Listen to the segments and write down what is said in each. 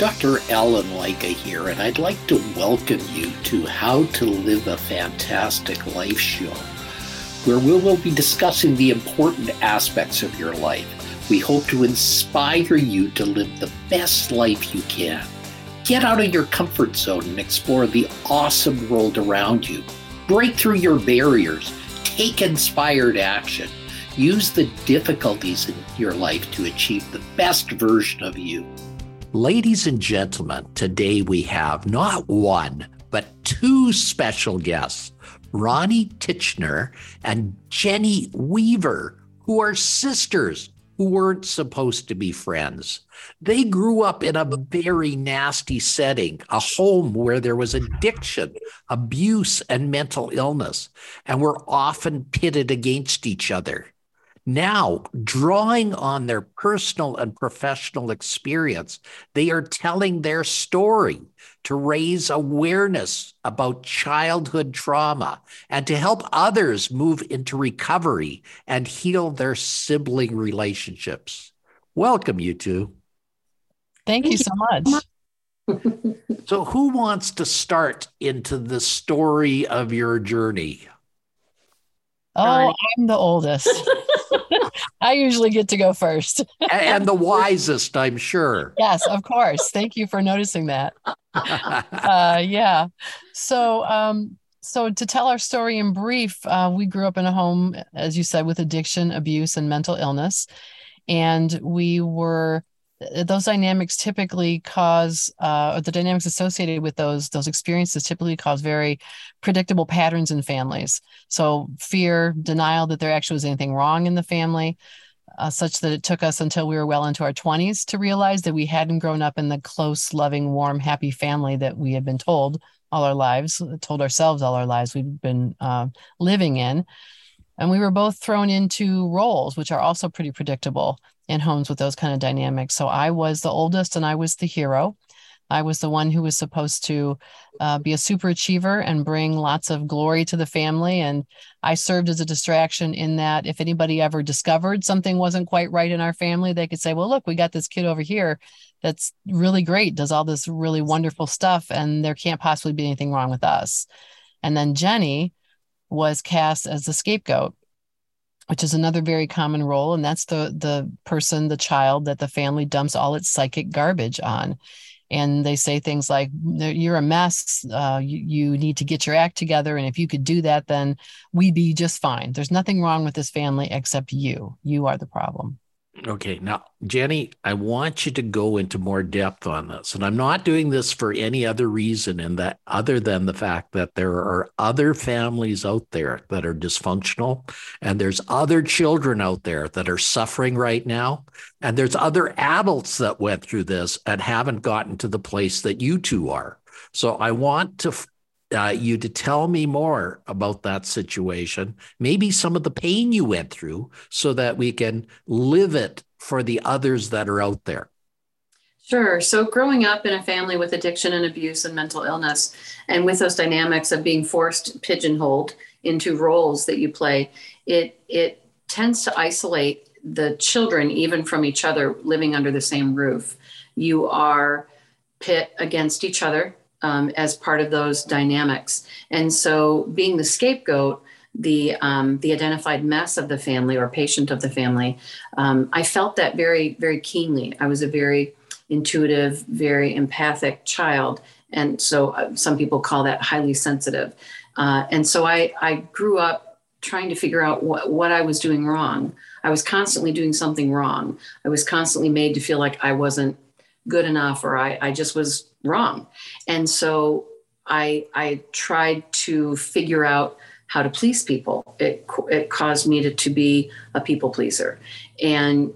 Dr. Allen Lycka here, and I'd like to welcome you to How to Live a Fantastic Life show, where we will be discussing the important aspects of your life. We hope to inspire you to live the best life you can. Get out of your comfort zone and explore the awesome world around you. Break through your barriers. Take inspired action. Use the difficulties in your life to achieve the best version of you. Ladies and gentlemen, today we have not one, but two special guests, Ronni Tichenor and Jennie Weaver, who are sisters who weren't supposed to be friends. They grew up in a very nasty setting, a home where there was addiction, abuse, and mental illness, and were often pitted against each other. Now, drawing on their personal and professional experience, they are telling their story to raise awareness about childhood trauma and to help others move into recovery and heal their sibling relationships. Welcome, you two. Thank, Thank you so much. so, who wants to start into the story of your journey? Oh, I'm the oldest. I usually get to go first. and the wisest, I'm sure. Yes, of course. Thank you for noticing that. Uh, yeah. So, um, so to tell our story in brief, uh, we grew up in a home, as you said, with addiction, abuse, and mental illness, and we were those dynamics typically cause uh, or the dynamics associated with those those experiences typically cause very predictable patterns in families. So fear denial that there actually was anything wrong in the family uh, such that it took us until we were well into our 20s to realize that we hadn't grown up in the close loving warm happy family that we had been told all our lives told ourselves all our lives we'd been uh, living in. And we were both thrown into roles which are also pretty predictable in homes with those kind of dynamics. So I was the oldest and I was the hero. I was the one who was supposed to uh, be a super achiever and bring lots of glory to the family. And I served as a distraction in that if anybody ever discovered something wasn't quite right in our family, they could say, well, look, we got this kid over here that's really great, does all this really wonderful stuff, and there can't possibly be anything wrong with us. And then Jennie was cast as the scapegoat which is another very common role and that's the the person the child that the family dumps all its psychic garbage on. And they say things like you're a mess uh, you, you need to get your act together and if you could do that then we'd be just fine. There's nothing wrong with this family except you. You are the problem Okay. Now, Jennie, I want you to go into more depth on this. And I'm not doing this for any other reason in that other than the fact that there are other families out there that are dysfunctional and there's other children out there that are suffering right now. And there's other adults that went through this and haven't gotten to the place that you two are. So I want to uh, you to tell me more about that situation, maybe some of the pain you went through, so that we can live it for the others that are out there. Sure. So, growing up in a family with addiction and abuse and mental illness, and with those dynamics of being forced pigeonholed into roles that you play, it it tends to isolate the children even from each other living under the same roof. You are pit against each other um, as part of those dynamics. And so, being the scapegoat, the um, the identified mess of the family or patient of the family, um, I felt that very very keenly. I was a very intuitive, very empathic child, and so uh, some people call that highly sensitive. Uh, and so I I grew up trying to figure out what, what I was doing wrong. I was constantly doing something wrong. I was constantly made to feel like I wasn't good enough or I, I just was wrong. And so I, I tried to figure out how to please people. It, it caused me to, to be a people pleaser. And,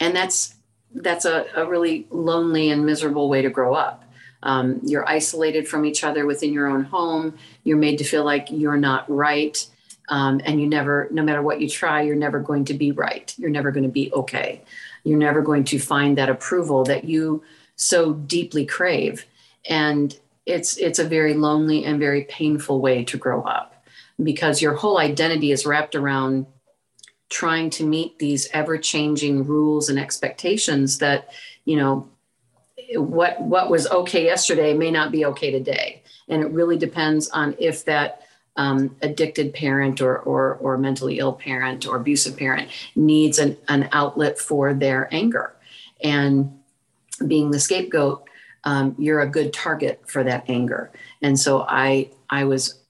and that's, that's a, a really lonely and miserable way to grow up. Um, you're isolated from each other within your own home. You're made to feel like you're not right. Um, and you never, no matter what you try, you're never going to be right. You're never going to be okay. You're never going to find that approval that you so deeply crave. And it's it's a very lonely and very painful way to grow up because your whole identity is wrapped around trying to meet these ever changing rules and expectations that, you know, what what was okay yesterday may not be okay today and it really depends on if that um, addicted parent or, or, or mentally ill parent or abusive parent needs an, an outlet for their anger. And being the scapegoat, um, you're a good target for that anger. And so I, I was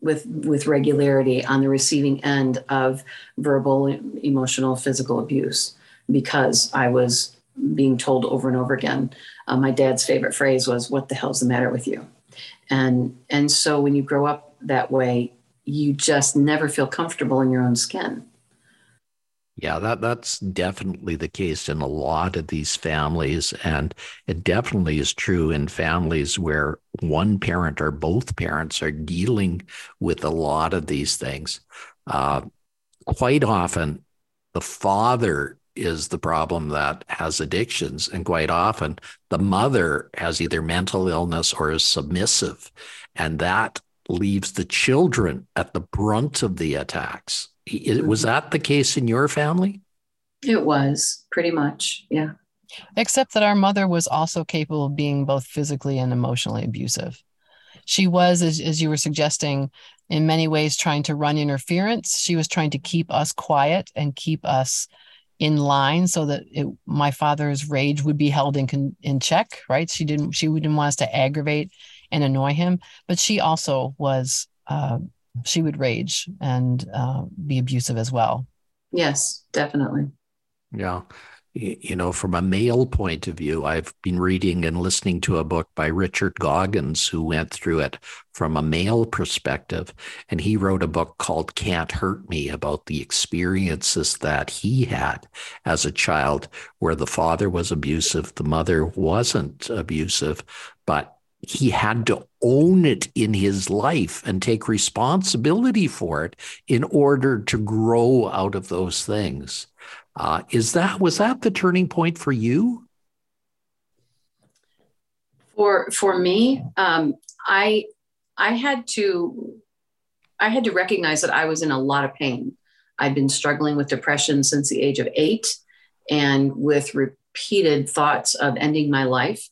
with, with regularity on the receiving end of verbal, emotional, physical abuse because I was being told over and over again. Uh, my dad's favorite phrase was, What the hell's the matter with you? And, and so when you grow up that way, you just never feel comfortable in your own skin. Yeah, that that's definitely the case in a lot of these families, and it definitely is true in families where one parent or both parents are dealing with a lot of these things. Uh, quite often, the father is the problem that has addictions, and quite often the mother has either mental illness or is submissive, and that leaves the children at the brunt of the attacks. Was mm-hmm. that the case in your family? It was pretty much, yeah. Except that our mother was also capable of being both physically and emotionally abusive. She was, as, as you were suggesting, in many ways trying to run interference. She was trying to keep us quiet and keep us in line so that it, my father's rage would be held in in check. Right? She didn't. She didn't want us to aggravate and annoy him. But she also was, uh, she would rage and uh, be abusive as well. Yes, definitely. Yeah. You know, from a male point of view, I've been reading and listening to a book by Richard Goggins, who went through it from a male perspective. And he wrote a book called Can't Hurt Me about the experiences that he had as a child, where the father was abusive, the mother wasn't abusive, but he had to own it in his life and take responsibility for it in order to grow out of those things. Uh, is that was that the turning point for you? For for me, um, I I had to I had to recognize that I was in a lot of pain. I'd been struggling with depression since the age of eight, and with repeated thoughts of ending my life.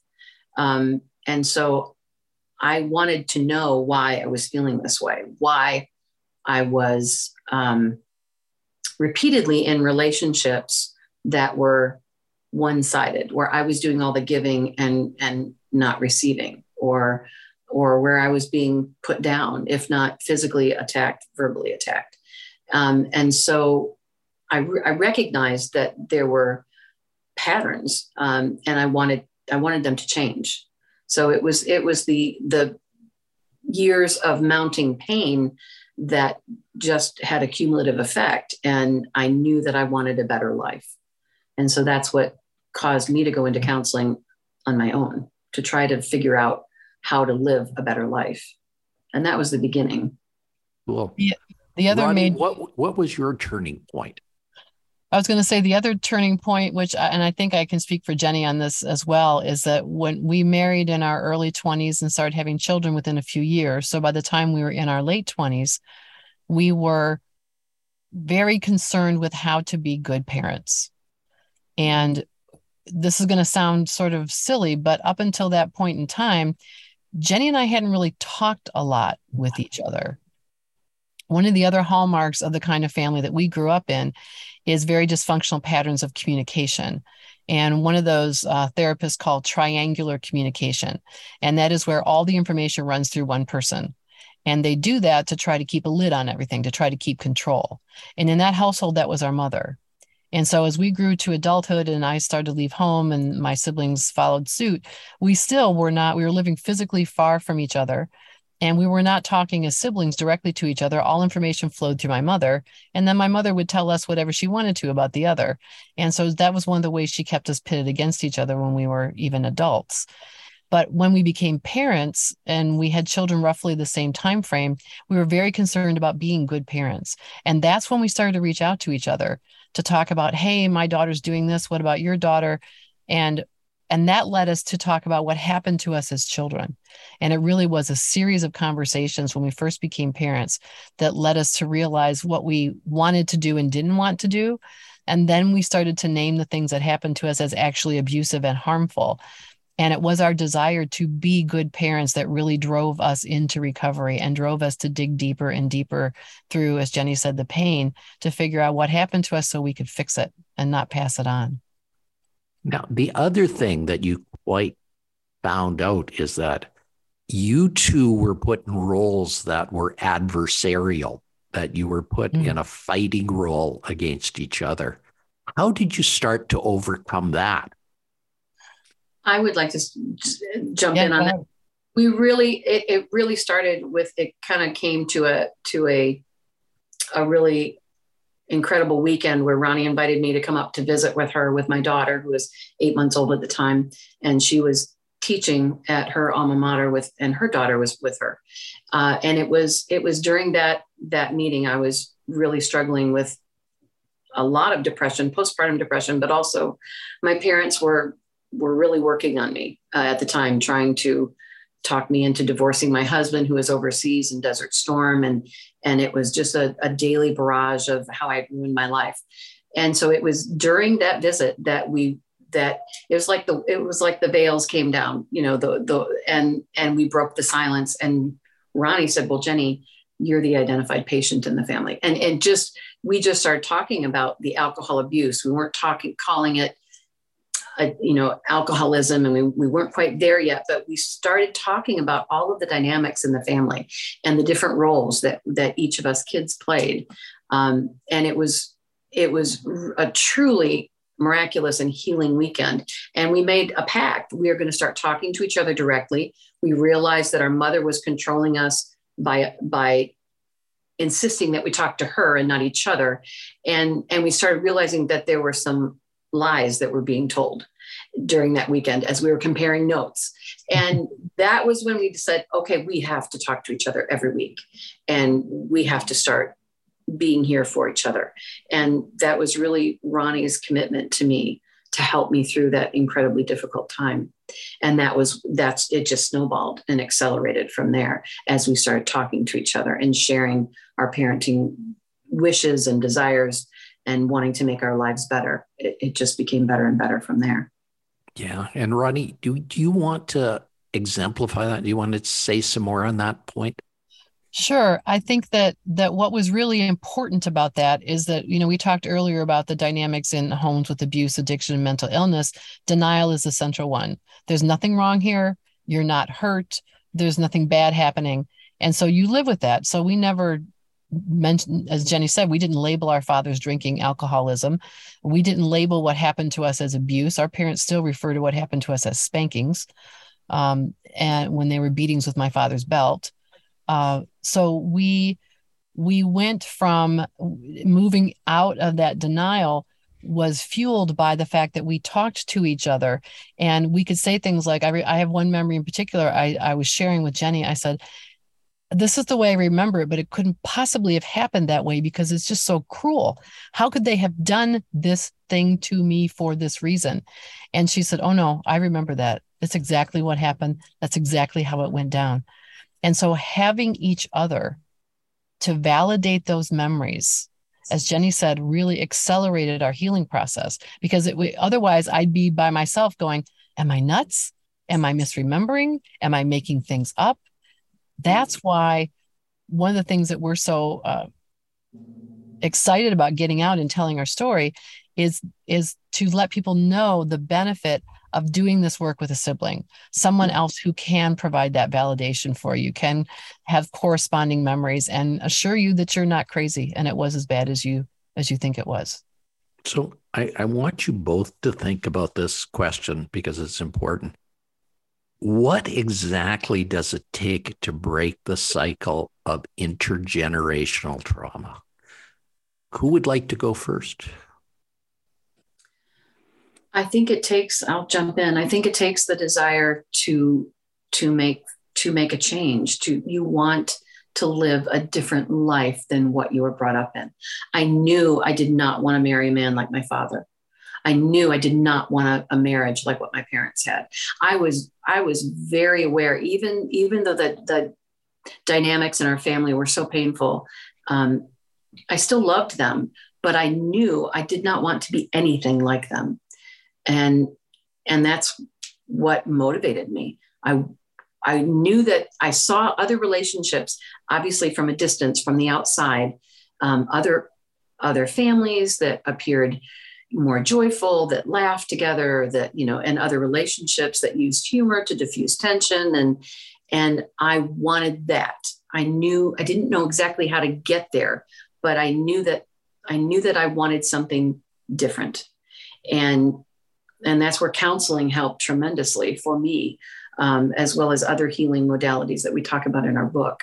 Um, and so I wanted to know why I was feeling this way, why I was um, repeatedly in relationships that were one sided, where I was doing all the giving and, and not receiving, or, or where I was being put down, if not physically attacked, verbally attacked. Um, and so I, re- I recognized that there were patterns um, and I wanted, I wanted them to change. So it was it was the the years of mounting pain that just had a cumulative effect and I knew that I wanted a better life. And so that's what caused me to go into counseling on my own to try to figure out how to live a better life. And that was the beginning. Cool. The, the other Ronni, what what was your turning point? I was going to say the other turning point, which, and I think I can speak for Jennie on this as well, is that when we married in our early 20s and started having children within a few years. So by the time we were in our late 20s, we were very concerned with how to be good parents. And this is going to sound sort of silly, but up until that point in time, Jennie and I hadn't really talked a lot with each other. One of the other hallmarks of the kind of family that we grew up in is very dysfunctional patterns of communication. And one of those uh, therapists called triangular communication. And that is where all the information runs through one person. And they do that to try to keep a lid on everything, to try to keep control. And in that household, that was our mother. And so as we grew to adulthood and I started to leave home and my siblings followed suit, we still were not, we were living physically far from each other and we were not talking as siblings directly to each other. All information flowed through my mother. And then my mother would tell us whatever she wanted to about the other. And so that was one of the ways she kept us pitted against each other when we were even adults. But when we became parents and we had children roughly the same time frame, we were very concerned about being good parents. And that's when we started to reach out to each other to talk about, hey, my daughter's doing this. What about your daughter? And and that led us to talk about what happened to us as children. And it really was a series of conversations when we first became parents that led us to realize what we wanted to do and didn't want to do. And then we started to name the things that happened to us as actually abusive and harmful. And it was our desire to be good parents that really drove us into recovery and drove us to dig deeper and deeper through, as Jennie said, the pain to figure out what happened to us so we could fix it and not pass it on. Now, the other thing that you quite found out is that you two were put in roles that were adversarial, that you were put mm. in a fighting role against each other. How did you start to overcome that? I would like to jump yeah, in on that. We really, it, it really started with, it kind of came to a, to a, a really incredible weekend where Ronni invited me to come up to visit with her with my daughter, who was eight months old at the time, and she was teaching at her alma mater with, and her daughter was with her. Uh, and it was it was during that that meeting I was really struggling with a lot of depression, postpartum depression, but also my parents were were really working on me uh, at the time, trying to talk me into divorcing my husband who was overseas in Desert Storm and and it was just a, a daily barrage of how I ruined my life. And so it was during that visit that we that it was like the it was like the veils came down, you know, the the and and we broke the silence. And Ronni said, Well, Jennie, you're the identified patient in the family. And and just we just started talking about the alcohol abuse. We weren't talking calling it you know alcoholism and we, we weren't quite there yet but we started talking about all of the dynamics in the family and the different roles that that each of us kids played. Um, and it was it was a truly miraculous and healing weekend. And we made a pact. We are going to start talking to each other directly. We realized that our mother was controlling us by by insisting that we talk to her and not each other. And and we started realizing that there were some lies that were being told during that weekend as we were comparing notes. Mm-hmm. And that was when we said, okay, we have to talk to each other every week and we have to start being here for each other. And that was really Ronni's commitment to me to help me through that incredibly difficult time. And that was, that's, it just snowballed and accelerated from there as we started talking to each other and sharing our parenting wishes and desires and wanting to make our lives better. It, it just became better and better from there. Yeah. And Ronni, do, do you want to exemplify that? Do you want to say some more on that point? Sure. I think that that what was really important about that is that, you know, we talked earlier about the dynamics in homes with abuse, addiction, and mental illness. Denial is the central one. There's nothing wrong here. You're not hurt. There's nothing bad happening. And so you live with that. So we never mentioned, as Jennie said, we didn't label our father's drinking alcoholism. We didn't label what happened to us as abuse. Our parents still refer to what happened to us as spankings, um, and when they were beatings with my father's belt. Uh, so we we went from moving out of that denial was fueled by the fact that we talked to each other and we could say things like I, re- I have one memory in particular I, I was sharing with jennie i said this is the way I remember it, but it couldn't possibly have happened that way because it's just so cruel. How could they have done this thing to me for this reason? And she said, Oh, no, I remember that. That's exactly what happened. That's exactly how it went down. And so having each other to validate those memories, as Jennie said, really accelerated our healing process because it, otherwise I'd be by myself going, Am I nuts? Am I misremembering? Am I making things up? That's why one of the things that we're so uh, excited about getting out and telling our story is is to let people know the benefit of doing this work with a sibling. Someone else who can provide that validation for you can have corresponding memories and assure you that you're not crazy and it was as bad as you as you think it was. So I, I want you both to think about this question because it's important what exactly does it take to break the cycle of intergenerational trauma? Who would like to go first? I think it takes I'll jump in. I think it takes the desire to to make to make a change to you want to live a different life than what you were brought up in. I knew I did not want to marry a man like my father. I knew I did not want a, a, marriage like what my parents had. I was I was very aware, even even though the the dynamics in our family were so painful. Um, I still loved them, but I knew I did not want to be anything like them, and and that's what motivated me. I I knew that I saw other relationships, obviously from a distance, from the outside, um, other other families that appeared more joyful, that laughed together, that you know, and other relationships that used humor to diffuse tension, and and I wanted that. I knew I didn't know exactly how to get there, but I knew that I knew that I wanted something different, and and that's where counseling helped tremendously for me um, as well as other healing modalities that we talk about in our book.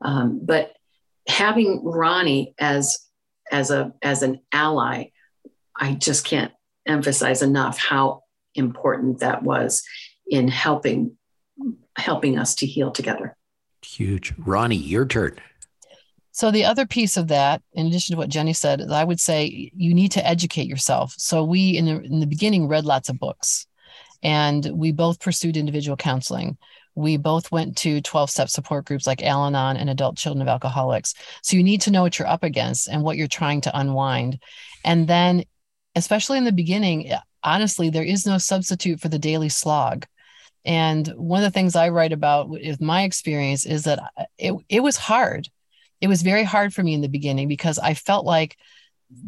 Um, but having Ronni as as a as an ally, I just can't emphasize enough how important that was in helping helping us to heal together. Huge, Ronni, your turn. So the other piece of that, in addition to what Jennie said, is I would say you need to educate yourself. So we in the, in the beginning read lots of books. And we both pursued individual counseling. We both went to 12 step support groups like Al Anon and Adult Children of Alcoholics. So you need to know what you're up against and what you're trying to unwind. And then, especially in the beginning, honestly, there is no substitute for the daily slog. And one of the things I write about with my experience is that it, it was hard. It was very hard for me in the beginning because I felt like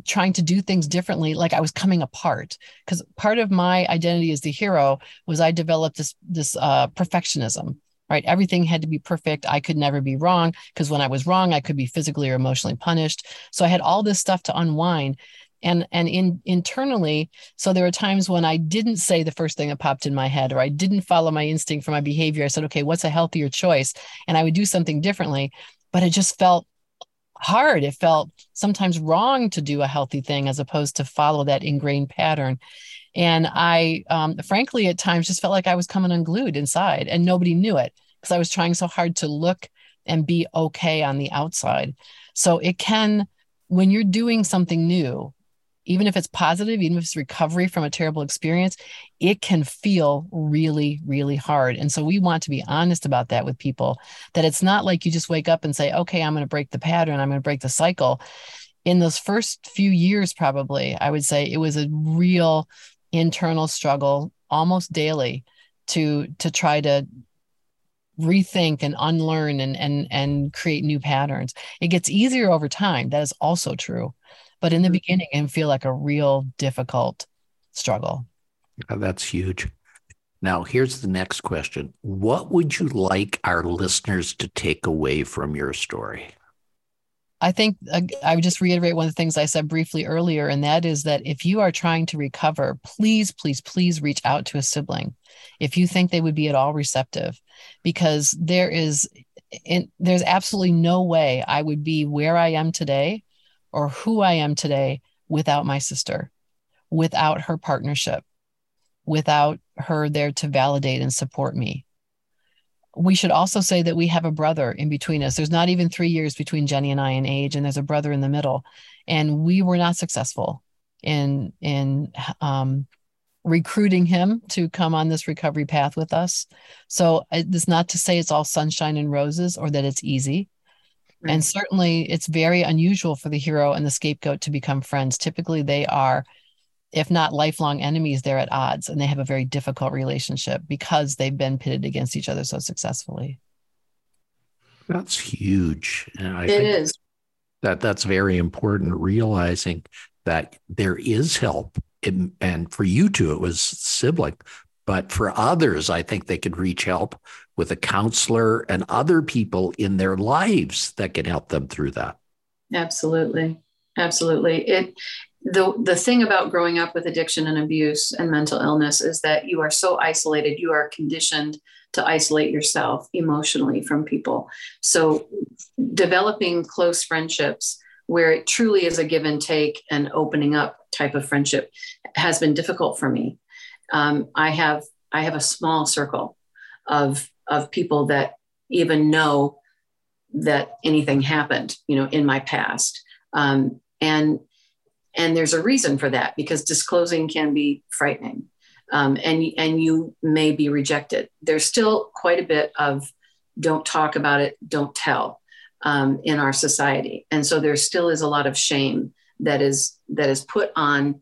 trying to do things differently like i was coming apart. Because part of my identity as the hero was i developed this this uh, perfectionism right? Everything had to be perfect. I could never be wrong because when i was wrong i could be physically or emotionally punished. So i had all this stuff to unwind and and in internally so there were times when i didn't say the first thing that popped in my head or i didn't follow my instinct for my behavior i said okay what's a healthier choice and i would do something differently but it just felt hard. It felt sometimes wrong to do a healthy thing as opposed to follow that ingrained pattern. And I, um, frankly, at times just felt like I was coming unglued inside and nobody knew it because I was trying so hard to look and be okay on the outside. So it can, when you're doing something new, even if it's positive, even if it's recovery from a terrible experience, it can feel really, really hard. And so we want to be honest about that with people that it's not like you just wake up and say, okay, I'm going to break the pattern, I'm going to break the cycle. In those first few years, probably, I would say it was a real internal struggle almost daily to to try to rethink and unlearn and and and create new patterns it gets easier over time that is also true but in the mm-hmm. beginning and feel like a real difficult struggle. That's huge. Now, here's the next question. What would you like our listeners to take away from your story? I think uh, I would just reiterate one of the things I said briefly earlier, and that is that if you are trying to recover, please, please, please reach out to a sibling if you think they would be at all receptive, because there is, in, there's absolutely no way I would be where I am today or who I am today without my sister, without her partnership, without her there to validate and support me. We should also say that we have a brother in between us. There's not even three years between Jennie and I in age, and there's a brother in the middle. And we were not successful in in um, recruiting him to come on this recovery path with us. So it's not to say it's all sunshine and roses or that it's easy. Right. And certainly it's very unusual for the hero and the scapegoat to become friends. Typically, they are, if not lifelong enemies, they're at odds and they have a very difficult relationship because they've been pitted against each other so successfully. That's huge. And I it is. That that's very important. Realizing that there is help, and for you two, it was sibling, but for others, I think they could reach help with a counselor and other people in their lives that can help them through that. Absolutely. Absolutely. It the the thing about growing up with addiction and abuse and mental illness is that you are so isolated, you are conditioned to isolate yourself emotionally from people. So developing close friendships where it truly is a give and take and opening up type of friendship has been difficult for me. Um, I have I have a small circle of of people that even know that anything happened, you know, in my past. Um, and and there's a reason for that because disclosing can be frightening um, and and you may be rejected there's still quite a bit of don't talk about it don't tell um, in our society and so there still is a lot of shame that is that is put on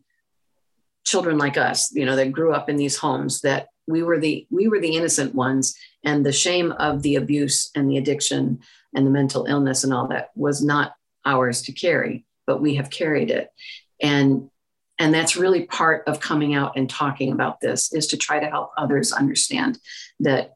children like us you know that grew up in these homes that we were the we were the innocent ones and the shame of the abuse and the addiction and the mental illness and all that was not ours to carry but we have carried it. And and that's really part of coming out and talking about this is to try to help others understand that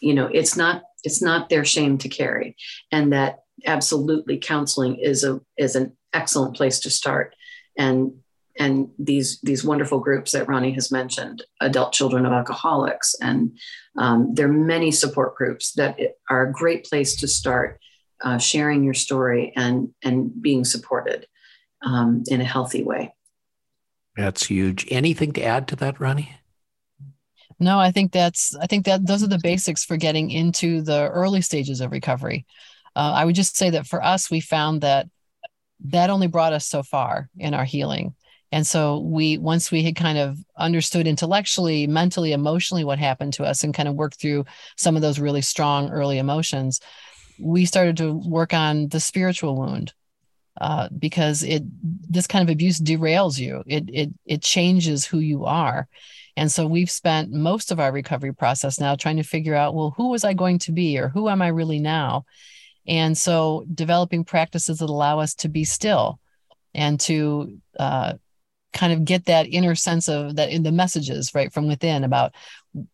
you know it's not it's not their shame to carry and that absolutely counseling is a is an excellent place to start and and these these wonderful groups that Ronni has mentioned, adult children of alcoholics, and um, there are many support groups that are a great place to start uh, sharing your story and and being supported um, in a healthy way. That's huge. Anything to add to that, Ronni? No, I think that's I think that those are the basics for getting into the early stages of recovery. Uh, I would just say that for us, we found that that only brought us so far in our healing. And so we, once we had kind of understood intellectually, mentally, emotionally what happened to us and kind of worked through some of those really strong early emotions, we started to work on the spiritual wound. Uh, because it this kind of abuse derails you. It it it changes who you are. And so we've spent most of our recovery process now trying to figure out well who was i going to be or who am i really now and so developing practices that allow us to be still and to uh, kind of get that inner sense of that in the messages right from within about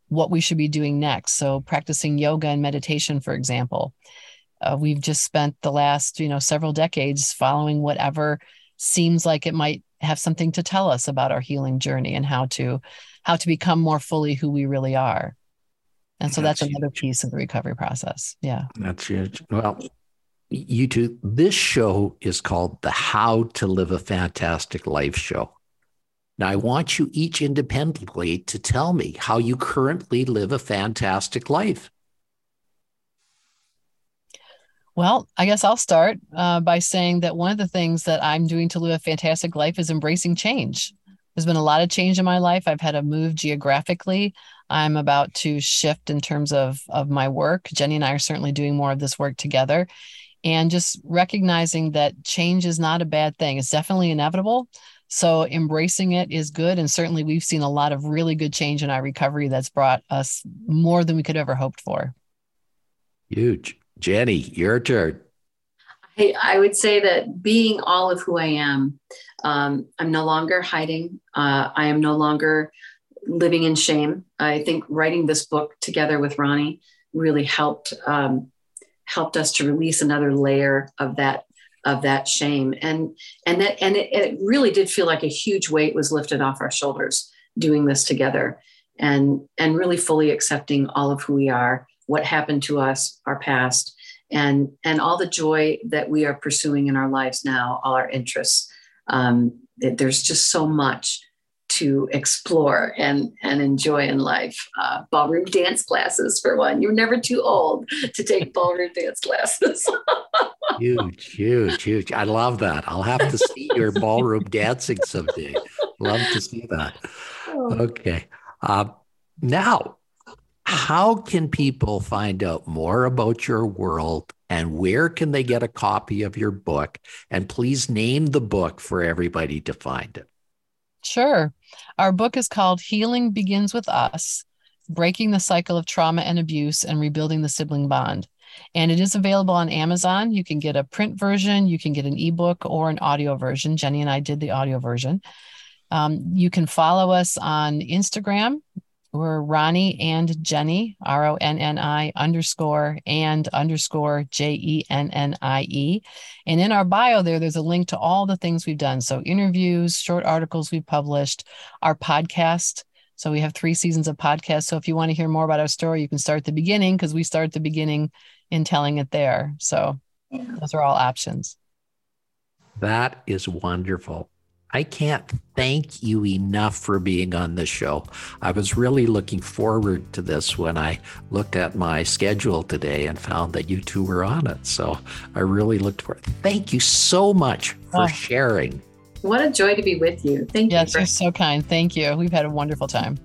what we should be doing next. So practicing yoga and meditation for example. Uh, we've just spent the last you know several decades following whatever seems like it might have something to tell us about our healing journey and how to how to become more fully who we really are and so that's, that's another piece of the recovery process yeah that's huge well you two this show is called the how to live a fantastic life show now, I want you each independently to tell me how you currently live a fantastic life. Well, I guess I'll start uh, by saying that one of the things that I'm doing to live a fantastic life is embracing change. There's been a lot of change in my life. I've had to move geographically. I'm about to shift in terms of, of my work. Jennie and I are certainly doing more of this work together. And just recognizing that change is not a bad thing. It's definitely inevitable, so embracing it is good. And certainly we've seen a lot of really good change in our recovery that's brought us more than we could ever hoped for. Huge. Jennie, your turn. I, I would say that being all of who I am, um, I'm no longer hiding. Uh, I am no longer living in shame. I think writing this book together with Ronni really helped um, helped us to release another layer of that of that shame and and that and it, it really did feel like a huge weight was lifted off our shoulders doing this together and and really fully accepting all of who we are what happened to us our past and and all the joy that we are pursuing in our lives now all our interests um, there's just so much to explore and and enjoy in life. Uh, ballroom dance classes, for one. You're never too old to take ballroom dance classes. huge, huge, huge. I love that. I'll have to see your ballroom dancing someday. Love to see that. Oh. Okay. Uh, now, how can people find out more about your world and where can they get a copy of your book? And please name the book for everybody to find it. Sure. Our book is called Healing Begins with Us Breaking the Cycle of Trauma and Abuse and Rebuilding the Sibling Bond. And it is available on Amazon. You can get a print version, you can get an ebook or an audio version. Jennie and I did the audio version. Um, you can follow us on Instagram we're Ronni and Jennie, R O N N I underscore and underscore J E N N I E. And in our bio there, there's a link to all the things we've done. So interviews, short articles we've published, our podcast. So we have three seasons of podcasts. So if you want to hear more about our story, you can start at the beginning because we start at the beginning in telling it there. So yeah. those are all options. That is wonderful. I can't thank you enough for being on this show. I was really looking forward to this when I looked at my schedule today and found that you two were on it. So I really looked for it. Thank you so much for oh. sharing What a joy to be with you. Thank yes, you. Yes, you're so kind. Thank you. We've had a wonderful time.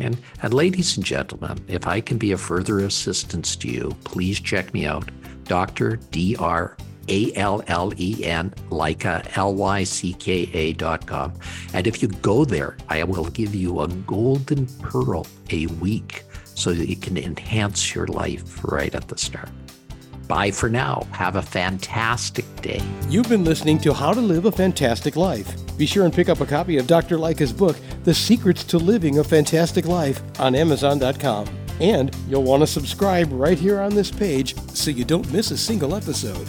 And, and ladies and gentlemen, if I can be of further assistance to you, please check me out. Dr. Dr. A L L E N, Lycka, L Y C K A dot com. And if you go there, I will give you a golden pearl a week so that you can enhance your life right at the start. Bye for now. Have a fantastic day. You've been listening to How to Live a Fantastic Life. Be sure and pick up a copy of Dr. Lycka's book, The Secrets to Living a Fantastic Life, on Amazon.com. And you'll want to subscribe right here on this page so you don't miss a single episode.